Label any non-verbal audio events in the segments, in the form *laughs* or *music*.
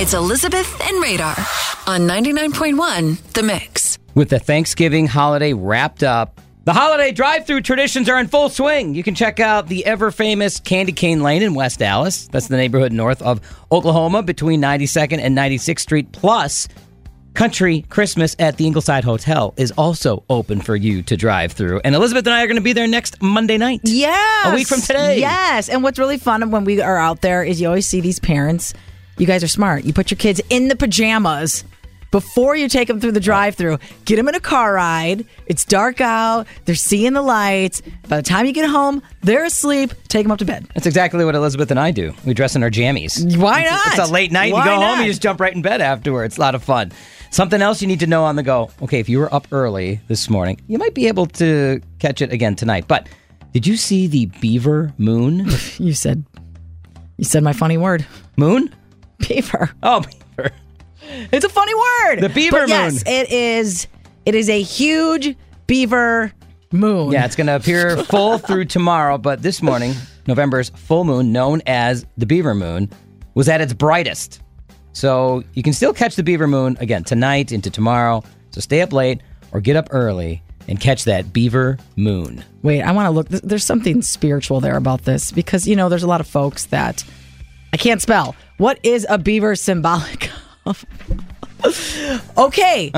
It's Elizabeth and Radar on 99.1 The Mix. With the Thanksgiving holiday wrapped up, the holiday drive through traditions are in full swing. You can check out the ever famous Candy Cane Lane in West Allis. That's the neighborhood north of Oklahoma between 92nd and 96th Street. Plus, Country Christmas at the Ingleside Hotel is also open for you to drive through. And Elizabeth and I are going to be there next Monday night. Yes. A week from today. Yes. And what's really fun when we are out there is you always see these parents. You guys are smart. You put your kids in the pajamas before you take them through the drive through. Get them in a car ride. It's dark out. They're seeing the lights. By the time you get home, they're asleep. Take them up to bed. That's exactly what Elizabeth and I do. We dress in our jammies. Why not? It's a late night. Why you go home, you just jump right in bed afterwards. A lot of fun. Something else you need to know on the go. Okay, if you were up early this morning, you might be able to catch it again tonight. But did you see the beaver moon? *laughs* You said, you said my funny word. moon? Beaver. Oh, beaver. It's a funny word. The beaver But Yes, it is. It is a huge beaver moon. Yeah, it's going to appear *laughs* full through tomorrow, but this morning, November's full moon, known as the beaver moon, was at its brightest. So you can still catch the beaver moon again tonight into tomorrow. So stay up late or get up early and catch that beaver moon. Wait, I want to look. There's something spiritual there about this because you know there's a lot of folks that I can't spell. What is a beaver symbolic of? *laughs* okay,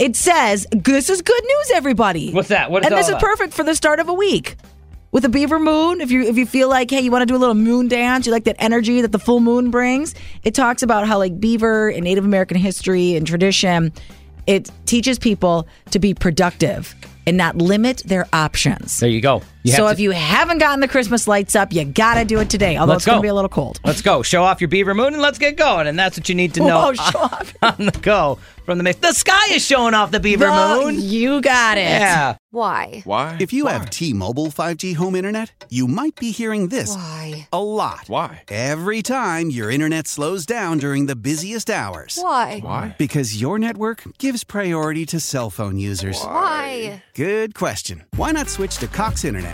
it says this is good news, everybody. What's that? What is and this all is perfect for the start of a week. With a beaver moon, if you if you feel like hey, you want to do a little moon dance, you like that energy that the full moon brings. It talks about how like beaver in Native American history and tradition, it teaches people to be productive and not limit their options. There you go. You so have if you haven't gotten the Christmas lights up, you gotta do it today. Although Let's it's gonna be a little cold. Let's go. Show off your beaver moon and let's get going. And that's what you need to know Whoa, show *laughs* off. on the go from the mix. The sky is showing off the beaver The- moon. You got it. Yeah. Why? Why? If you have T-Mobile 5G home internet, you might be hearing this Why? a lot. Why? Every time your internet slows down during the busiest hours. Why? Why? Because your network gives priority to cell phone users. Why? Good question. Why not switch to Cox Internet